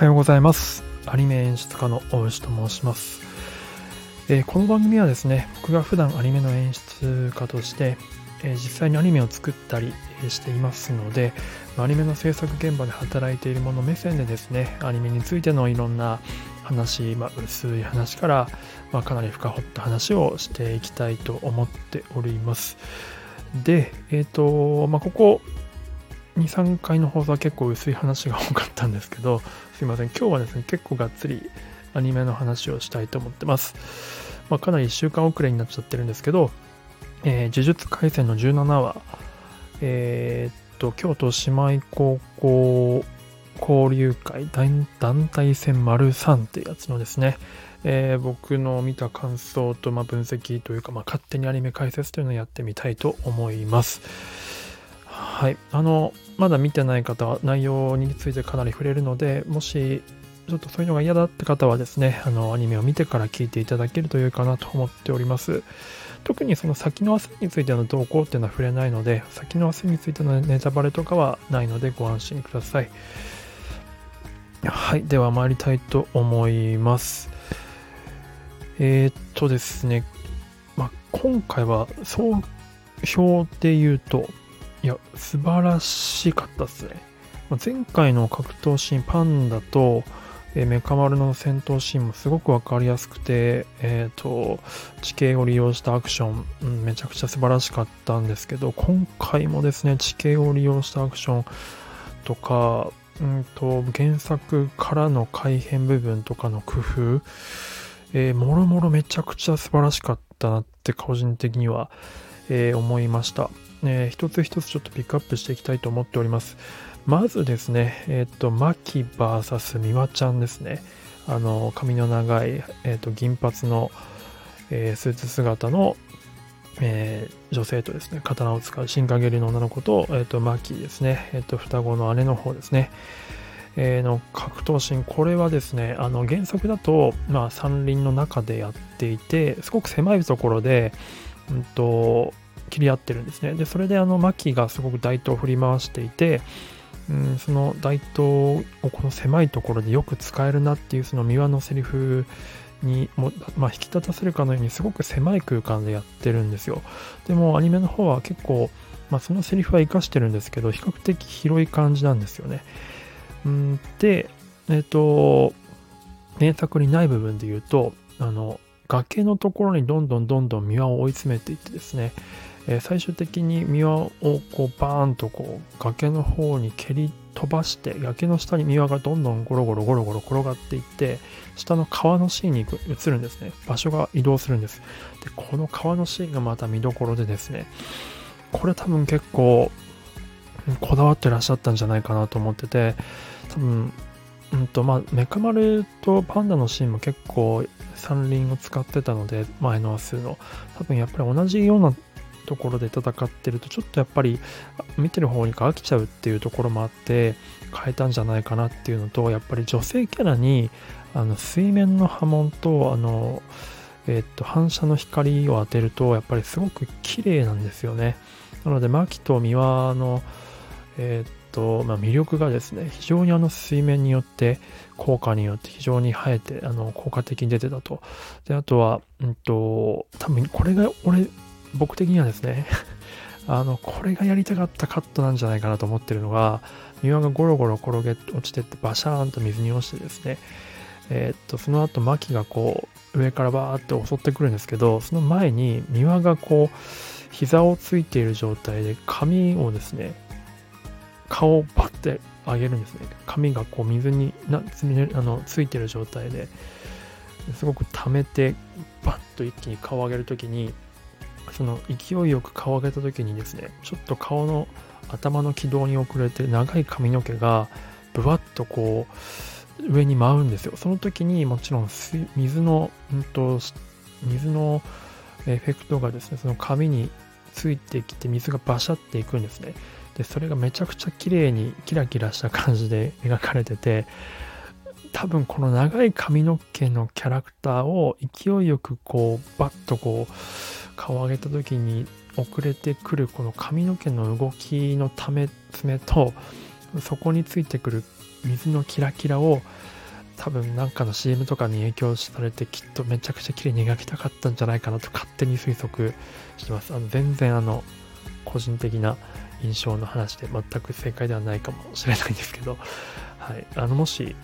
はようございます。アニメ演出家の大石と申します、えーこの番組はですね、僕が普段アニメの演出家として、えー実際にアニメを作ったりしていますので、アニメの制作現場で働いている者目線でですね、アニメについてのいろんな話、まあ、薄い話から、まあ、かなり深掘った話をしていきたいと思っております。で、えっ、と、まあ、ここ2、3回の放送は結構薄い話が多かったんですけど、すいません。今日はですね、結構がっつりアニメの話をしたいと思ってます。まあ、かなり1週間遅れになっちゃってるんですけど、えー呪術廻戦の17話、えーっと、京都姉妹高校交流会団体戦丸3ってやつのですね、えー僕の見た感想と、まあ、分析というか、まあ、勝手にアニメ解説というのをやってみたいと思います。はい。あの、まだ見てない方は内容についてかなり触れるので、もし、ちょっとそういうのが嫌だって方はですね、あの、アニメを見てから聞いていただけると良いかなと思っております。特にその先の汗についての動向っていうのは触れないので、先の汗についてのネタバレとかはないのでご安心ください。はい。では参りたいと思います。えーっとですね、まあ、今回は総評で言うと、いや、素晴らしかったですね。前回の格闘シーン、パンダと、えーメカ丸の戦闘シーンもすごくわかりやすくて、えっ、と、地形を利用したアクション、うんめちゃくちゃ素晴らしかったんですけど、今回もですね、地形を利用したアクションとか、うんと、原作からの改変部分とかの工夫、えーもろもろめちゃくちゃ素晴らしかったなって個人的には、えー思いました。えー一つ一つちょっとピックアップしていきたいと思っております。まずですね、えっ、と、マキ VS ミワちゃんですね。あの、髪の長い、えっ、と、銀髪の、えースーツ姿の、えー女性とですね、刀を使う新陰流の女の子と、えっ、と、マキですね、えっ、と、双子の姉の方ですね。えーの格闘シーン、これはですね、あの原作だと、まあ、山林の中でやっていて、すごく狭いところで、うんと、切り合ってるんですね。で、それであの、マキがすごく大刀を振り回していて、うん、その大刀をこの狭いところでよく使えるなっていうその三輪のセリフにも、まあ、引き立たせるかのようにすごく狭い空間でやってるんですよ。でもアニメの方は結構、まあ、そのセリフは活かしてるんですけど、比較的広い感じなんですよね。うんで、えっ、と、原作にない部分で言うと、あの、崖のところにどんどんどんどん三輪を追い詰めていってですね、え最終的に三輪をこうバーンとこう崖の方に蹴り飛ばして崖の下に三輪がどんどんゴロゴロゴロゴロ転がっていって下の川のシーンに行く移るんですね。場所が移動するんです。でこの川のシーンがまた見どころでですねこれ多分結構こだわってらっしゃったんじゃないかなと思ってて多分うんとまあメカ丸とパンダのシーンも結構山林を使ってたので前の数の。多分やっぱり同じようなところで戦ってるとちょっとやっぱり見てる方に飽きちゃうっていうところもあって変えたんじゃないかなっていうのとやっぱり女性キャラにあの水面の波紋とあの、えっと反射の光を当てるとやっぱりすごく綺麗なんですよね。なのでマキとミワのえっとまあ、魅力がですね非常にあの水面によって効果によって非常に映えてあの効果的に出てたと。であとはうんと多分これが俺僕的にはですね あのこれがやりたかったカットなんじゃないかなと思ってるのが三輪がゴロゴロ転げ落ちてってバシャーンと水に落ちてですねえーっとその後マキがこう上からバーって襲ってくるんですけどその前に三輪がこう膝をついている状態で髪をですね顔をバッて上げるんですね。髪がこう水になつみあのついてる状態ですごく溜めてバッと一気に顔を上げるときにその勢いよく顔を上げた時にですねちょっと顔の頭の軌道に遅れて長い髪の毛がブワッとこう上に舞うんですよ。その時にもちろん水の、うんと、水のエフェクトがですねその髪についてきて水がバシャっていくんですね。でそれがめちゃくちゃ綺麗にキラキラした感じで描かれてて多分この長い髪の毛のキャラクターを勢いよくこうバッとこう顔を上げた時に遅れてくるこの髪の毛の動きのため爪とそこについてくる水のキラキラを多分なんかの CM とかに影響されてきっとめちゃくちゃ綺麗に描きたかったんじゃないかなと勝手に推測してます。あの全然あの個人的な印象の話で全く正解ではないかもしれないんですけど、はい、あのもし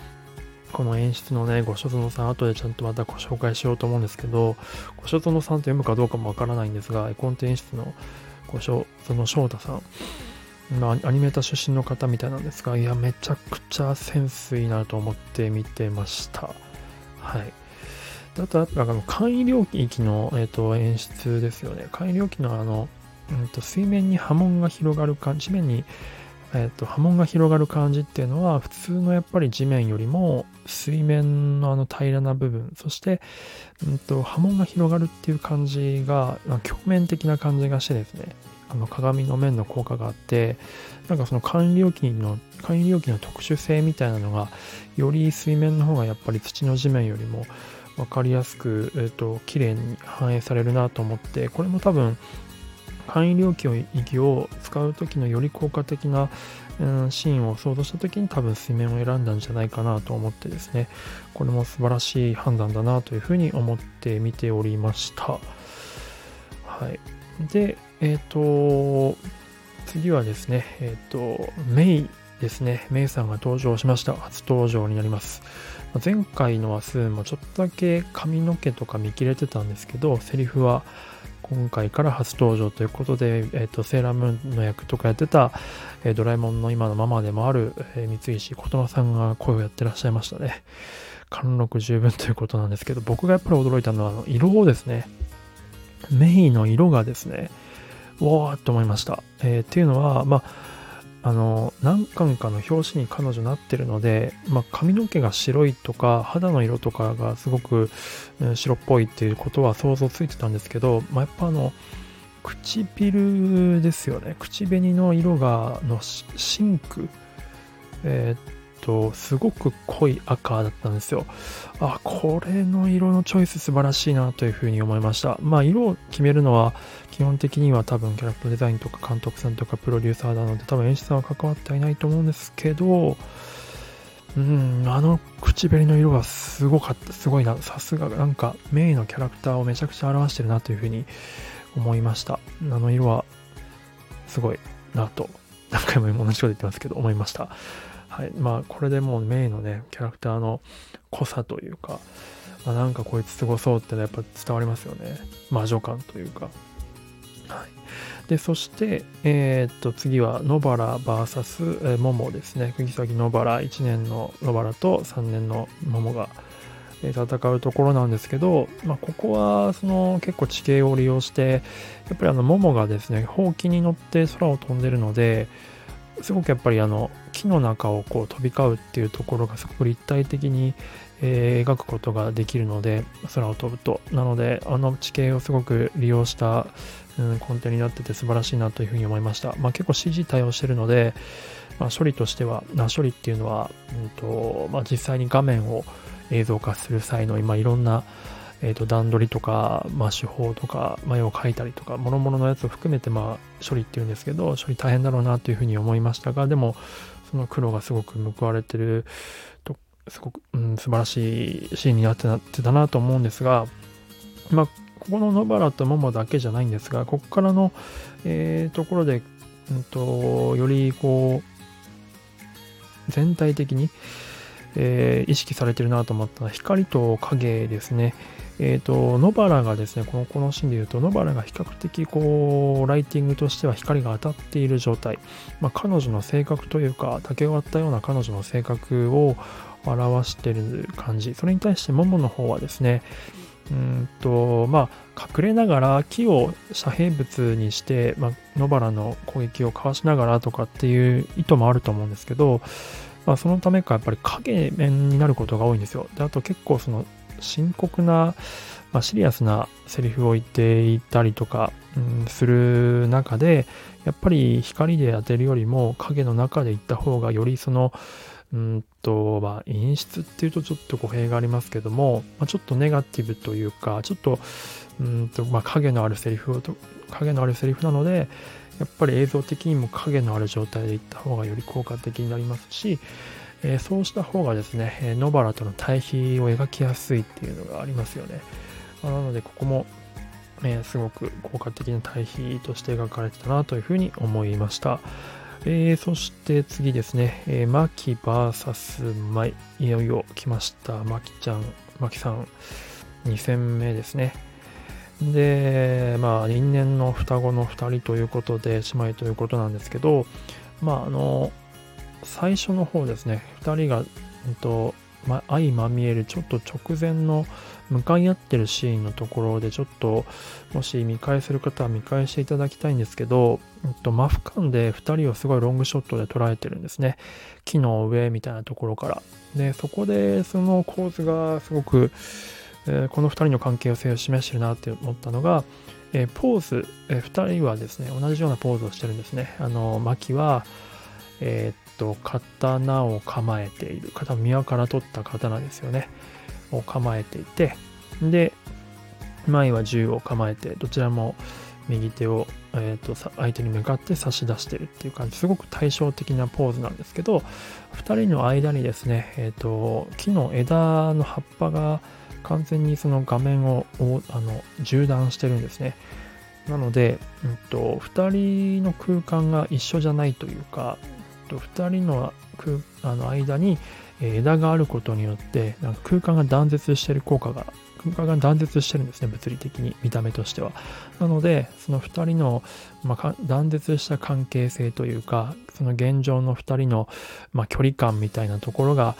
この演出のね、ご所園さん、後でちゃんとまたご紹介しようと思うんですけど、ご所園さんと読むかどうかもわからないんですが、絵コンテ演出のご所園翔太さん、まあ、アニメーター出身の方みたいなんですが、いや、めちゃくちゃセンスいいなと思って見てました。はい。あと、あの、簡易領域の、えーと、演出ですよね。簡易領域のあの、うんと、水面に波紋が広がる感じ、地面に、えーと、波紋が広がる感じっていうのは、普通のやっぱり地面よりも、水面のあの平らな部分、そして、うんと、波紋が広がるっていう感じが、表面的な感じがしてですね、あの鏡の面の効果があってなんかその管理料金の管理料金の特殊性みたいなのがより水面の方がやっぱり土の地面よりも分かりやすく、えーと、綺麗に反映されるなと思ってこれも多分簡易料金を使う時のより効果的な、シーンを想像した時に多分水面を選んだんじゃないかなと思ってですねこれも素晴らしい判断だなというふうに思って見ておりましたはいでえっ、ー、と、次はですね、えっ、ー、と、メイですね。メイさんが登場しました。初登場になります。前回の話数もちょっとだけ髪の毛とか見切れてたんですけど、セリフは今回から初登場ということで、えっ、と、セーラームーンの役とかやってた、えドラえもんの今のママでもある、え三石琴乃さんが声をやってらっしゃいましたね。貫禄十分ということなんですけど、僕がやっぱり驚いたのは、あの色をですね、メイの色がですね、わーっと思いました。えー、っていうのは、まあ、あの、何巻かの表紙に彼女なってるので、まあ、髪の毛が白いとか、肌の色とかがすごく、白っぽいっていうことは想像ついてたんですけど、まあ、やっぱあの、唇ですよね。口紅の色が、のシンク、えー、と、すごく濃い赤だったんですよ。あ、これの色のチョイス素晴らしいなというふうに思いました。まあ、色を決めるのは、基本的には多分キャラクターデザインとか監督さんとかプロデューサーなので、多分演出さんは関わってはいないと思うんですけど、うん、あの口紅の色がすごかった、すごいな。さすが、なんか、メイのキャラクターをめちゃくちゃ表してるなというふうに思いました。あの色は、すごいなと、何回も同じこと言ってますけど、思いました。はい。まあ、これでもうメイのね、キャラクターの濃さというか、まあ、なんかこいつすごそうってのはやっぱ伝わりますよね。魔女感というか。はい。で、そして、えー、っと、次は、野原 VS、えー、桃ですね。釘崎野原、1年の野原と3年の桃が、戦うところなんですけど、まあ、ここはその結構地形を利用してやっぱりあの桃がですねほうきに乗って空を飛んでるのですごくやっぱりあの木の中をこう飛び交うっていうところがすごく立体的に、えー、描くことができるので空を飛ぶと。なのであの地形をすごく利用した、うん、コンテになってて素晴らしいなというふうに思いました、まあ、結構 CG 対応してるので、まあ、処理としてはな処理っていうのは、うんとまあ、実際に画面を映像化する際の今いろんなえー、と段取りとか、まあ、手法とか、まあ、絵を描いたりとか、諸々のやつを含めて、まあ、処理っていうんですけど、処理大変だろうなというふうに思いましたが、でも、その苦労がすごく報われてると、すごく、うん、素晴らしいシーンになってなってたなと思うんですが、まあ、ここの野原と桃だけじゃないんですが、ここからの、えー、ところで、うんと、よりこう、全体的に、えー、意識されてるなと思ったのは光と影ですね。えっ、ー、と、野原がですね、このこのシーンで言うと、野原が比較的こう、ライティングとしては光が当たっている状態。まあ、彼女の性格というか、竹を割ったような彼女の性格を表している感じ。それに対して桃の方はですね、うんと、まあ、隠れながら木を遮蔽物にして、まあ、野原の攻撃をかわしながらとかっていう意図もあると思うんですけど、まあ、そのためかやっぱり影面になることが多いんですよ。で、あと結構その深刻な、まあ、シリアスなセリフを言っていたりとか、うん、する中で、やっぱり光で当てるよりも影の中で行った方がよりその、うんと、まあ、演出っていうとちょっと語弊がありますけども、まあ、ちょっとネガティブというか、ちょっと、うんと、まあ、影のあるセリフを、影のあるセリフなので、やっぱり映像的にも影のある状態でいった方がより効果的になりますし、え、そうした方がですね、野原との対比を描きやすいっていうのがありますよね。なので、ここも、え、すごく効果的な対比として描かれてたなというふうに思いました。えー、そして次ですね、えー、マキ VS マイ、いよいよ来ました。マキちゃん、マキさん、2戦目ですね。で、まあ、因縁の双子の2人ということで、姉妹ということなんですけど、まあ、あの、最初の方ですね、2人が、えっと、ま、相まみえるちょっと直前の向かい合ってるシーンのところでちょっともし見返せる方は見返していただきたいんですけど、えっと、マフカンで2人をすごいロングショットで捉えてるんですね。木の上みたいなところから。で、そこでその構図がすごく、えー、この2人の関係性を示してるなって思ったのが、え、ポーズ、え、2人はですね、同じようなポーズをしてるんですね。あの、マキは、えー、と、刀を構えている。刀、宮から取った刀ですよね。を構えていて、で、前は銃を構えて、どちらも右手を、えーと、相手に向かって差し出してるっていう感じ、すごく対照的なポーズなんですけど、2人の間にですね、えーと、木の枝の葉っぱが完全にその画面をあの縦断してるんですね。なので、えっと、2人の空間が一緒じゃないというか、と、2人のあの間に枝があることによってなんか空間が断絶してる効果が空間が断絶してるんですね物理的に見た目としてはなのでその2人の、まあ、断絶した関係性というかその現状の2人の、まあ、距離感みたいなところが、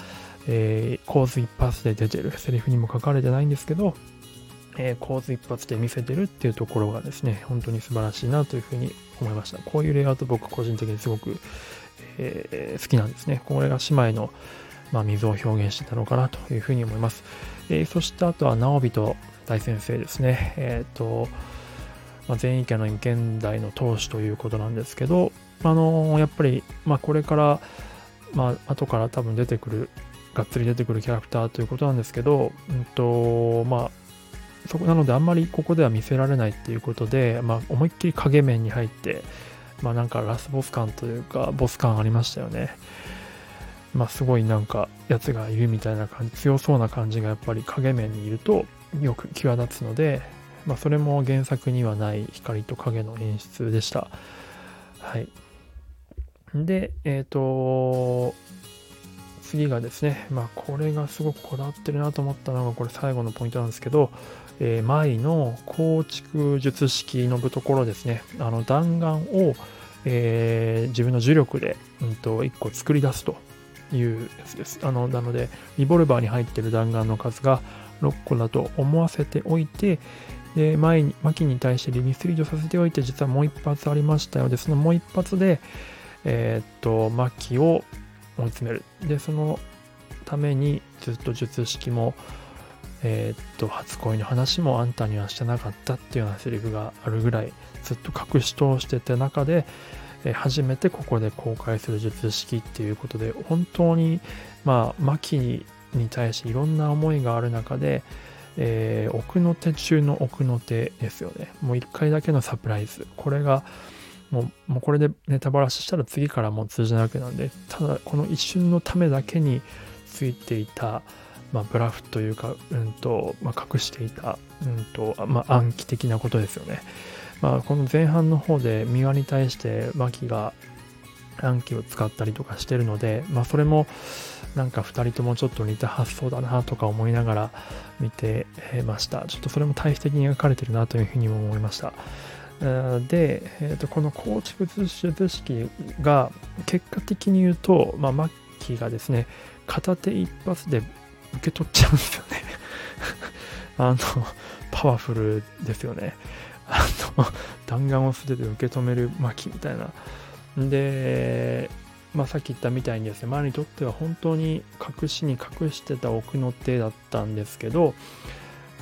えー、構図一発で出てるセリフにも書かれてないんですけどえー、構図一発で見せてるっていうところがですね、本当に素晴らしいなというふうに思いました。こういうレイアウト僕個人的にすごく、えー、好きなんですね。これが姉妹の、まあ、水を表現してたのかなというふうに思います。えー、そしてあとは直人大先生ですね。え、ー、と、まあ、全員家の現代の当主ということなんですけど、あの、やっぱり、まあ、これから、まあ、後から多分出てくる、がっつり出てくるキャラクターということなんですけど、うんと、まあ、そこなのであんまりここでは見せられないっていうことで、まあ、思いっきり影面に入って、まあなんかラスボス感というか、ボス感ありましたよね。まあ、すごいなんかやつがいるみたいな感じ、強そうな感じがやっぱり影面にいるとよく際立つので、まあ、それも原作にはない光と影の演出でした。はい。で、えっ、ー、と、次がですね、まあ、これがすごくこだわってるなと思ったのが、これ最後のポイントなんですけど、えー、舞の構築術式のところですね、あの弾丸を、えー、自分の重力で、うんと、1個作り出すというやつです。あの、なので、リボルバーに入ってる弾丸の数が6個だと思わせておいて、で、前に、マキに対してリミスリードさせておいて、実はもう一発ありましたよで、そのもう一発で、えー、っと、マキを追い詰める。で、そのためにずっと術式も、えー、っと、初恋の話もあんたにはしてなかったっていうようなセリフがあるぐらい、ずっと隠し通してた中で、え初めてここで公開する術式っていうことで、本当に、まあ、マキに対していろんな思いがある中で、えー、奥の手中の奥の手ですよね。もう一回だけのサプライズ。これが、もう、もうこれでネタバラシしたら次からもう通じないわけなんで、ただこの一瞬のためだけについていた、まあ、ブラフというか、うんと、まあ、隠していた、うんと、まあ、暗記的なことですよね。まあ、この前半の方で三輪に対してマキが暗記を使ったりとかしてるので、まあ、それもなんか2人ともちょっと似た発想だなとか思いながら見てました。ちょっとそれも対比的に描かれてるなというふうにも思いました。で、えー、とこの構築図式が結果的に言うと、まあ、マッキーがですね片手一発で受け取っちゃうんですよね あのパワフルですよねあの弾丸を素手で受け止める巻みたいな。で、まあ、さっき言ったみたいにですね、前にとっては本当に隠しに隠してた奥の手だったんですけど、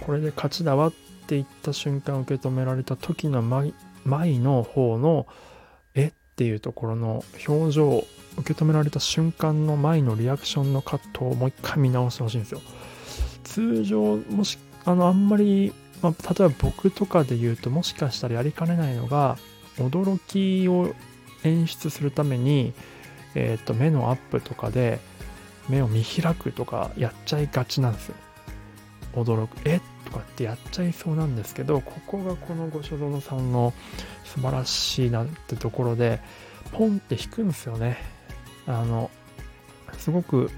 これで勝ちだわって言った瞬間受け止められた時の舞の方のえっていうところの表情、受け止められた瞬間の舞のリアクションのカットをもう一回見直してほしいんですよ。通常、もし、あの、あんまりまあ、例えば僕とかで言うともしかしたらやりかねないのが驚きを演出するために、えー、と目のアップとかで目を見開くとかやっちゃいがちなんですよ。驚く。え？とかってやっちゃいそうなんですけど、ここがこの五所園さんの素晴らしいなってところで、ポンって引くんですよね。あの、すごく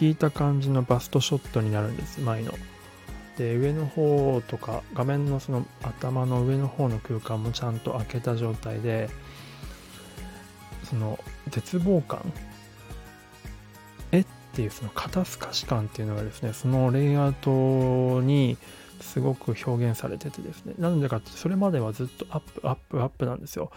引いた感じのバストショットになるんです、前の。で、上の方とか、画面のその頭の上の方の空間もちゃんと開けた状態で、その絶望感え？っっていうその肩透かし感っていうのがですねそのレイアウトにすごく表現されててですね。なんでかってそれまではずっとアップアップアップなんですよ。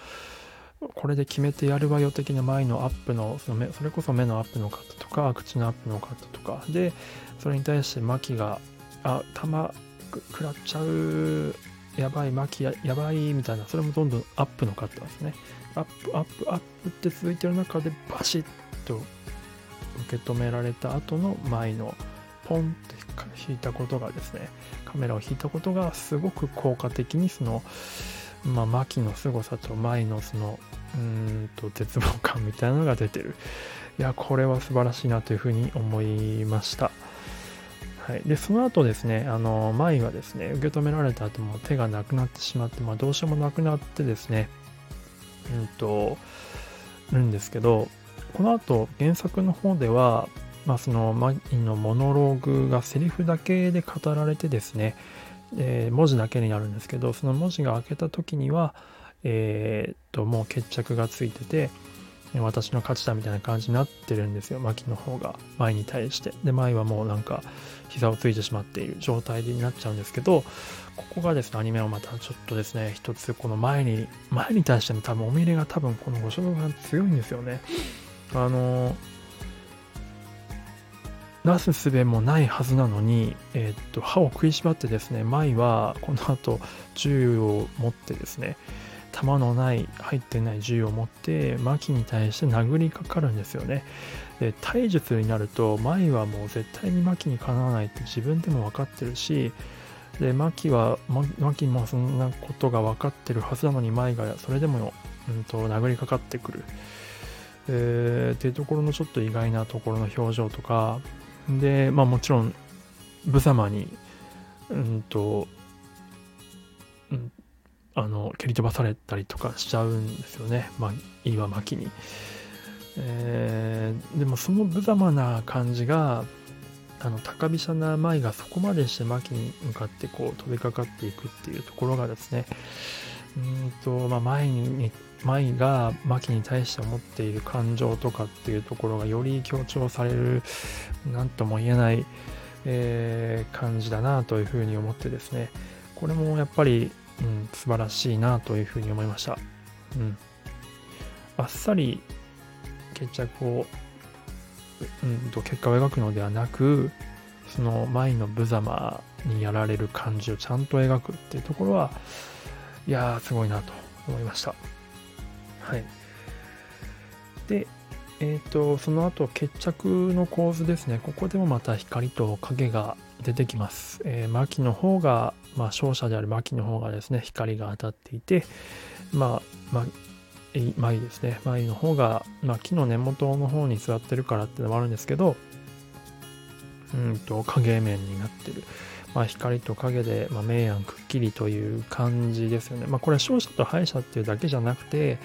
これで決めてやるわよ的な前のアップのその目それこそ目のアップのカットとか口のアップのカットとか。でそれに対してマキがあ弾食らっちゃうやばいマキややばいみたいな。それもどんどんアップのカットですね。アップアップアップって続いてる中でバシッと受け止められた後の前のポンって引いたことがですねカメラを引いたことがすごく効果的にそのまあ牧の凄さと前のそのうんと絶望感みたいなのが出てる。いやこれは素晴らしいなというふうに思いました。はい、でその後ですね、あの舞はですね、受け止められた後も手がなくなってしまって、まあ、どうしようもなくなってですね、うんと、るんですけど、この後原作の方では、まあ、そのマギのモノローグがセリフだけで語られてですね、えー、文字だけになるんですけどその文字が開けた時には、えー、っともう決着がついてて私の勝ちだみたいな感じになってるんですよ牧の方が。前に対して。で前はもうなんか膝をついてしまっている状態になっちゃうんですけどここがですねアニメをまたちょっとですね一つこの前に前に対しての多分お見入れが多分このご所属が強いんですよね。あのなすすべもないはずなのに、えー、っと歯を食いしばってですね舞はこの後銃を持ってですね弾のない入ってない銃を持って牧に対して殴りかかるんですよね。で体術になると舞はもう絶対に牧にかなわないって自分でも分かってるしで牧は牧もそんなことが分かってるはずなのに舞がそれでも、うん、と殴りかかってくる。えー、っていうところのちょっと意外なところの表情とか、で、まあもちろん、無様に、うんと、うん、あの、蹴り飛ばされたりとかしちゃうんですよね。まあ、岩巻に。えー、でもその無様な感じが、あの高飛車な舞がそこまでして牧に向かってこう飛びかかっていくっていうところがですねうんと、まあ、前に舞が牧に対して思っている感情とかっていうところがより強調される何とも言えない、えー、感じだなというふうに思ってですね。これもやっぱり、うん、素晴らしいなというふうに思いました、うん、あっさり決着を、うんと結果を描くのではなくその舞の無様にやられる感じをちゃんと描くっていうところはいやーすごいなと思いましたはい。で、えっ、ー、と、その後、決着の構図ですね。ここでもまた光と影が出てきます。えー、牧の方が、まあ、勝者である牧の方がですね、光が当たっていて、まあ、まあ、舞ですね。舞の方が、まあ、木の根元の方に座ってるからってのもあるんですけど、うんと、影面になってる。まあ、光と影で、まあ、明暗くっきりという感じですよね。まあ、これは勝者と敗者っていうだけじゃなくて、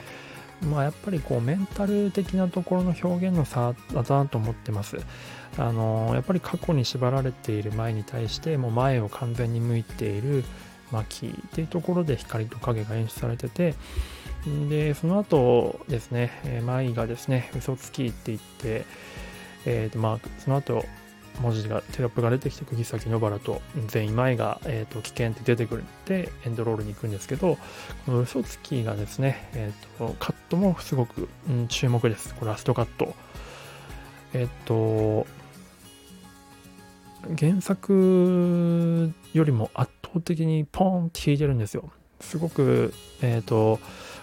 まあ、やっぱりこうメンタル的なところの表現の差だなと思ってます。あのやっぱり過去に縛られている前に対してもう前を完全に向いている巻っていうところで光と影が演出されててでその後ですね舞がですね嘘つきって言って、えーとまあ、その後文字がテロップが出てきて釘崎野原と全員前が、えーと、危険って出てくるんでエンドロールに行くんですけどこの嘘つきがですね、えーと、カットもすごく、うん、注目です。これラストカット。えっ、ー、と原作よりも圧倒的にポーンって引いてるんですよ。すごくえっ、ー、と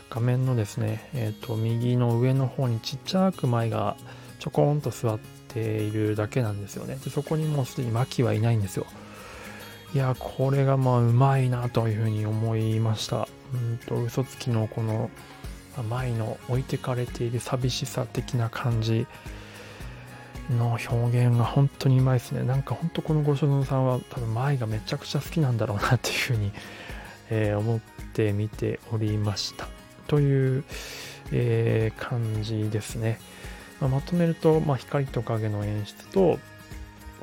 画面のですね、えっ、ー、と右の上の方にちっちゃく前がちょこんと座ってているだけなんですよね。でそこにもうすでに牧はいないんですよ。いや、これがまあうまいなというふうに思いました。うんと、嘘つきのこの前の置いてかれている寂しさ的な感じ。の表現が本当にうまいですね。なんか本当このご所存さんは多分舞がめちゃくちゃ好きなんだろうなっていうふうに、えー、思って見ておりました。という、えー、感じですね。まあ、まとめると、まあ、光と影の演出と、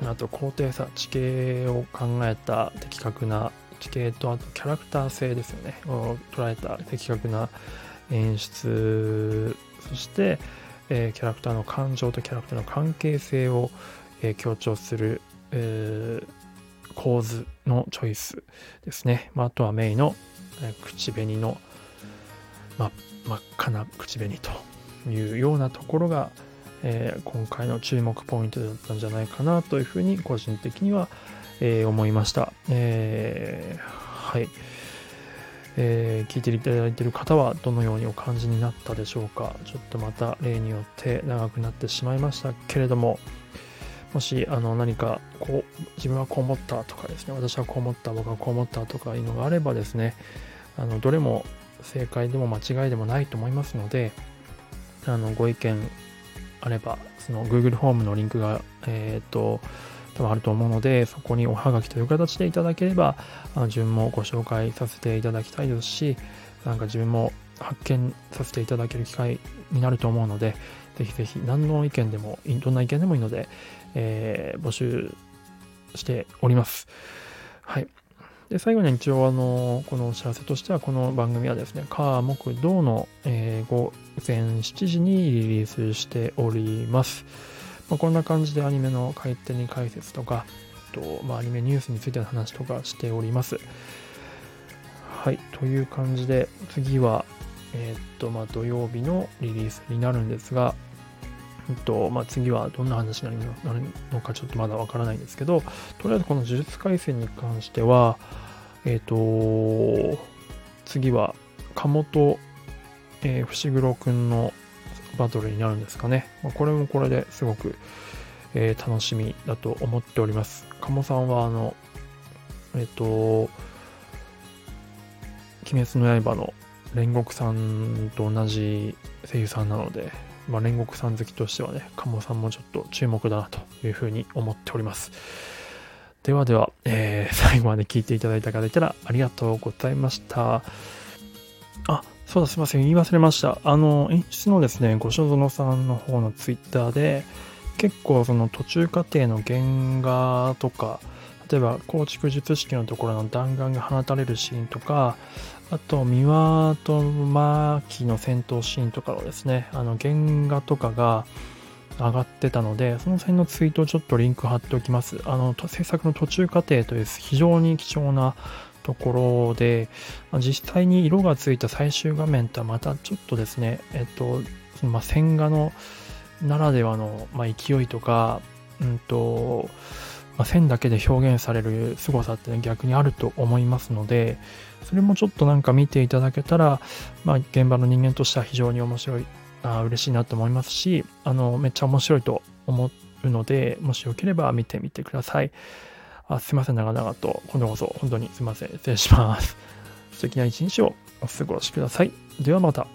あと高低差、地形を考えた的確な地形と、あとキャラクター性ですよね、を捉えた的確な演出、そして、えー、キャラクターの感情とキャラクターの関係性を、えー、強調する、えー、構図のチョイスですね。まあ、あとはメイの、え口紅の、ま、真っ赤な口紅というようなところが、えー、今回の注目ポイントだったんじゃないかなというふうに個人的には、えー、思いました。えー、はい。えー、聞いていただいている方はどのようにお感じになったでしょうかちょっとまた例によって長くなってしまいましたけれどももしあの何かこう自分はこう思ったとかですね私はこう思った僕はこう思ったとかいうのがあればですねあのどれも正解でも間違いでもないと思いますのであのご意見あればその Google ホームのリンクがえっ、ー、と多分あると思うので、そこにおはがきという形でいただければ、あの自分もご紹介させていただきたいですし、なんか自分も発見させていただける機会になると思うので、ぜひぜひ何の意見でも、どんな意見でもいいので、えー、募集しております。はい。で、最後に一応、あの、このお知らせとしては、この番組はですね、火、木、土の、えー、午前7時にリリースしております。まあ、こんな感じでアニメの回転に解説とか、とまあ、アニメニュースについての話とかしております。はい、という感じで、次は、えー、っと、まあ、土曜日のリリースになるんですが、えっとまあ、次はどんな話になるのかちょっとまだわからないんですけど、とりあえずこの呪術廻戦に関しては、えっ、と、次は、鴨と、えー、伏黒くんのバトルになるんですかね。まあ、これもこれですごく、えー、楽しみだと思っております。鴨さんは、あの、えっ、と、鬼滅の刃の煉獄さんと同じ声優さんなので、まあ、煉獄さん好きとしてはね、鴨さんもちょっと注目だなというふうに思っております。ではでは、えー、最後まで聞いていただいた方いたらありがとうございました。あ、そうだ、すいません。言い忘れました。あの、演出のですね、ご所園さんの方のツイッターで、結構その途中過程の原画とか、例えば構築術式のところの弾丸が放たれるシーンとか、あと、三輪とマキの戦闘シーンとかのですね、あの原画とかが上がってたので、その辺のツイートをちょっとリンク貼っておきます。あの、制作の途中過程という非常に貴重なところで、実際に色がついた最終画面とはまたちょっとですね、えっと、そのまあ、線画のならではの、まあ、勢いとか、うんと、まあ、線だけで表現される凄さって、ね、逆にあると思いますので、それもちょっとなんか見ていただけたら、まあ、現場の人間としては非常に面白い、あ嬉しいなと思いますし、あの、めっちゃ面白いと思うので、もしよければ見てみてください。あすいません、長々と。今度こそ、本当にすいません。失礼します。素敵な一日をお過ごしください。ではまた。